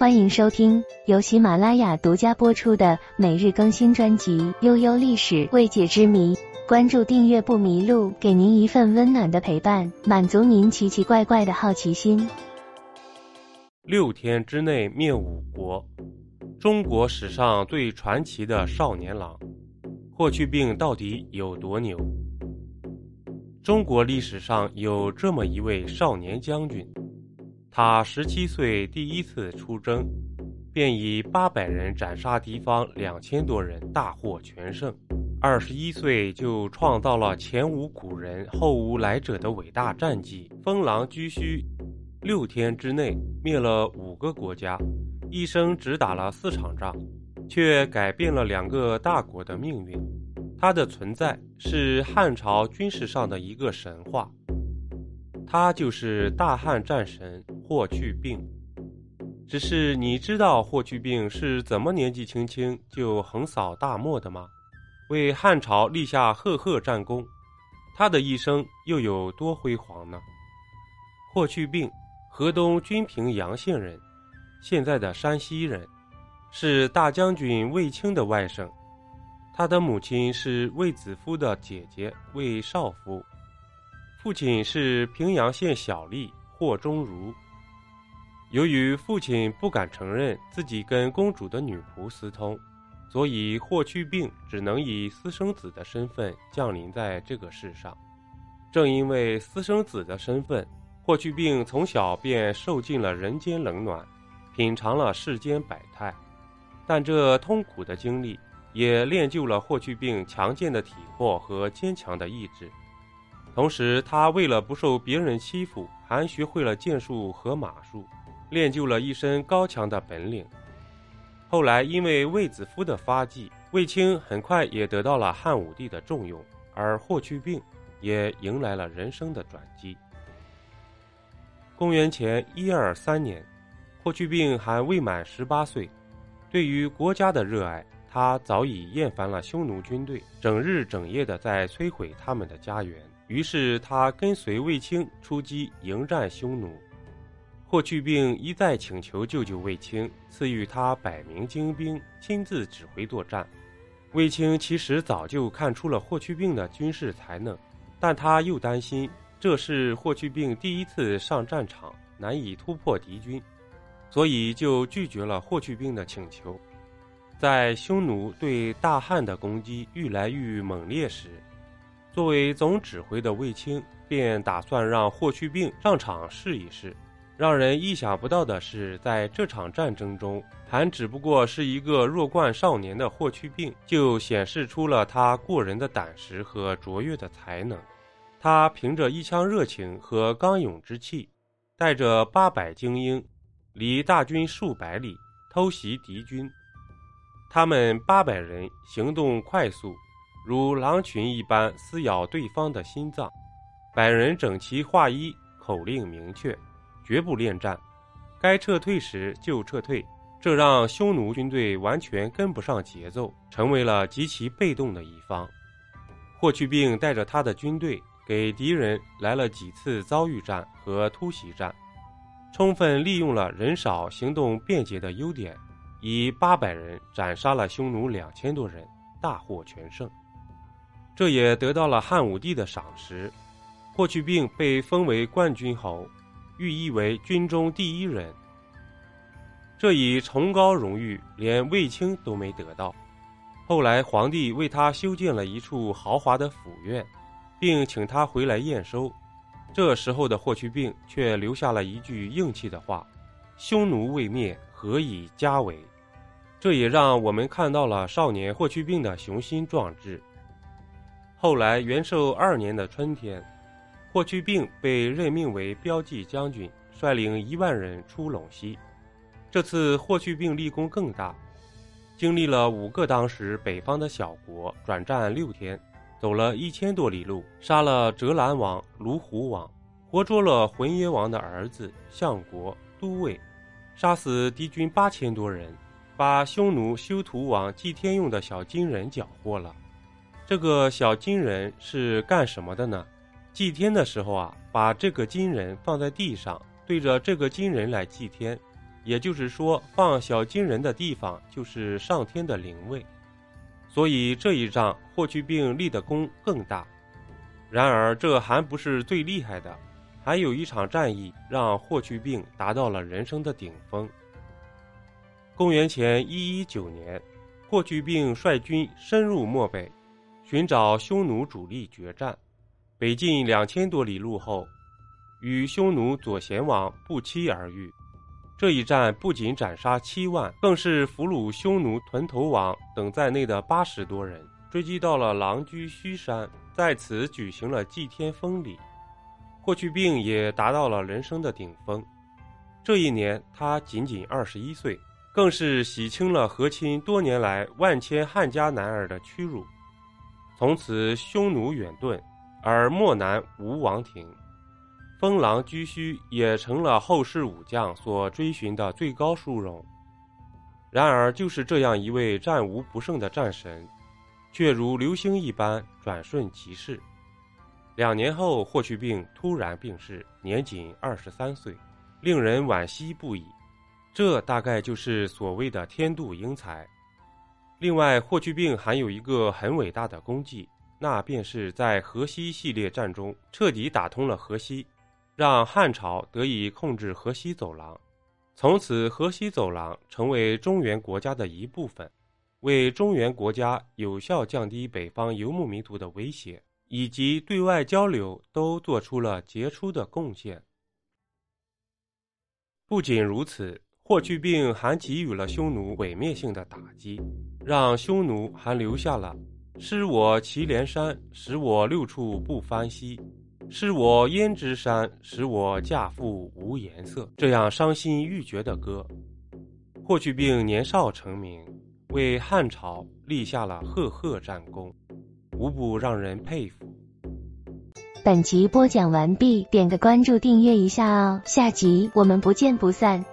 欢迎收听由喜马拉雅独家播出的每日更新专辑《悠悠历史未解之谜》，关注订阅不迷路，给您一份温暖的陪伴，满足您奇奇怪怪的好奇心。六天之内灭五国，中国史上最传奇的少年郎，霍去病到底有多牛？中国历史上有这么一位少年将军。他十七岁第一次出征，便以八百人斩杀敌方两千多人，大获全胜。二十一岁就创造了前无古人后无来者的伟大战绩，封狼居胥。六天之内灭了五个国家，一生只打了四场仗，却改变了两个大国的命运。他的存在是汉朝军事上的一个神话。他就是大汉战神霍去病，只是你知道霍去病是怎么年纪轻轻就横扫大漠的吗？为汉朝立下赫赫战功，他的一生又有多辉煌呢？霍去病，河东均平阳县人，现在的山西人，是大将军卫青的外甥，他的母亲是卫子夫的姐姐卫少夫。父亲是平阳县小吏霍中儒。由于父亲不敢承认自己跟公主的女仆私通，所以霍去病只能以私生子的身份降临在这个世上。正因为私生子的身份，霍去病从小便受尽了人间冷暖，品尝了世间百态。但这痛苦的经历也练就了霍去病强健的体魄和坚强的意志。同时，他为了不受别人欺负，还学会了剑术和马术，练就了一身高强的本领。后来，因为卫子夫的发迹，卫青很快也得到了汉武帝的重用，而霍去病也迎来了人生的转机。公元前一二三年，霍去病还未满十八岁，对于国家的热爱，他早已厌烦了匈奴军队整日整夜的在摧毁他们的家园。于是他跟随卫青出击迎战匈奴，霍去病一再请求舅舅卫青赐予他百名精兵，亲自指挥作战。卫青其实早就看出了霍去病的军事才能，但他又担心这是霍去病第一次上战场，难以突破敌军，所以就拒绝了霍去病的请求。在匈奴对大汉的攻击愈来愈猛烈时，作为总指挥的卫青便打算让霍去病上场试一试。让人意想不到的是，在这场战争中，还只不过是一个弱冠少年的霍去病，就显示出了他过人的胆识和卓越的才能。他凭着一腔热情和刚勇之气，带着八百精英，离大军数百里偷袭敌军。他们八百人行动快速。如狼群一般撕咬对方的心脏，百人整齐划一，口令明确，绝不恋战，该撤退时就撤退。这让匈奴军队完全跟不上节奏，成为了极其被动的一方。霍去病带着他的军队给敌人来了几次遭遇战和突袭战，充分利用了人少、行动便捷的优点，以八百人斩杀了匈奴两千多人，大获全胜。这也得到了汉武帝的赏识，霍去病被封为冠军侯，寓意为军中第一人。这一崇高荣誉，连卫青都没得到。后来皇帝为他修建了一处豪华的府院，并请他回来验收。这时候的霍去病却留下了一句硬气的话：“匈奴未灭，何以家为？”这也让我们看到了少年霍去病的雄心壮志。后来元寿二年的春天，霍去病被任命为骠骑将军，率领一万人出陇西。这次霍去病立功更大，经历了五个当时北方的小国，转战六天，走了一千多里路，杀了折兰王、卢虎王，活捉了浑邪王的儿子相国、都尉，杀死敌军八千多人，把匈奴修图王祭天用的小金人缴获了。这个小金人是干什么的呢？祭天的时候啊，把这个金人放在地上，对着这个金人来祭天，也就是说，放小金人的地方就是上天的灵位。所以这一仗霍去病立的功更大。然而这还不是最厉害的，还有一场战役让霍去病达到了人生的顶峰。公元前一一九年，霍去病率军深入漠北，寻找匈奴主力决战。北进两千多里路后，与匈奴左贤王不期而遇。这一战不仅斩杀七万，更是俘虏匈奴屯头王等在内的八十多人，追击到了狼居胥山，在此举行了祭天封礼。霍去病也达到了人生的顶峰。这一年他仅仅二十一岁，更是洗清了和亲多年来万千汉家男儿的屈辱。从此匈奴远遁，而漠南无王庭。封狼居胥也成了后世武将所追寻的最高殊荣。然而，就是这样一位战无不胜的战神，却如流星一般转瞬即逝。两年后，霍去病突然病逝，年仅二十三岁，令人惋惜不已。这大概就是所谓的天妒英才。另外，霍去病还有一个很伟大的功绩，那便是在河西系列战中彻底打通了河西。让汉朝得以控制河西走廊，从此河西走廊成为中原国家的一部分，为中原国家有效降低北方游牧民族的威胁以及对外交流都做出了杰出的贡献。不仅如此，霍去病还给予了匈奴毁灭性的打击，让匈奴还留下了“失我祁连山，使我六处不翻稀”。失我胭脂山，使我嫁妇无颜色。这样伤心欲绝的歌，霍去病年少成名，为汉朝立下了赫赫战功，无不让人佩服。本集播讲完毕，点个关注，订阅一下哦，下集我们不见不散。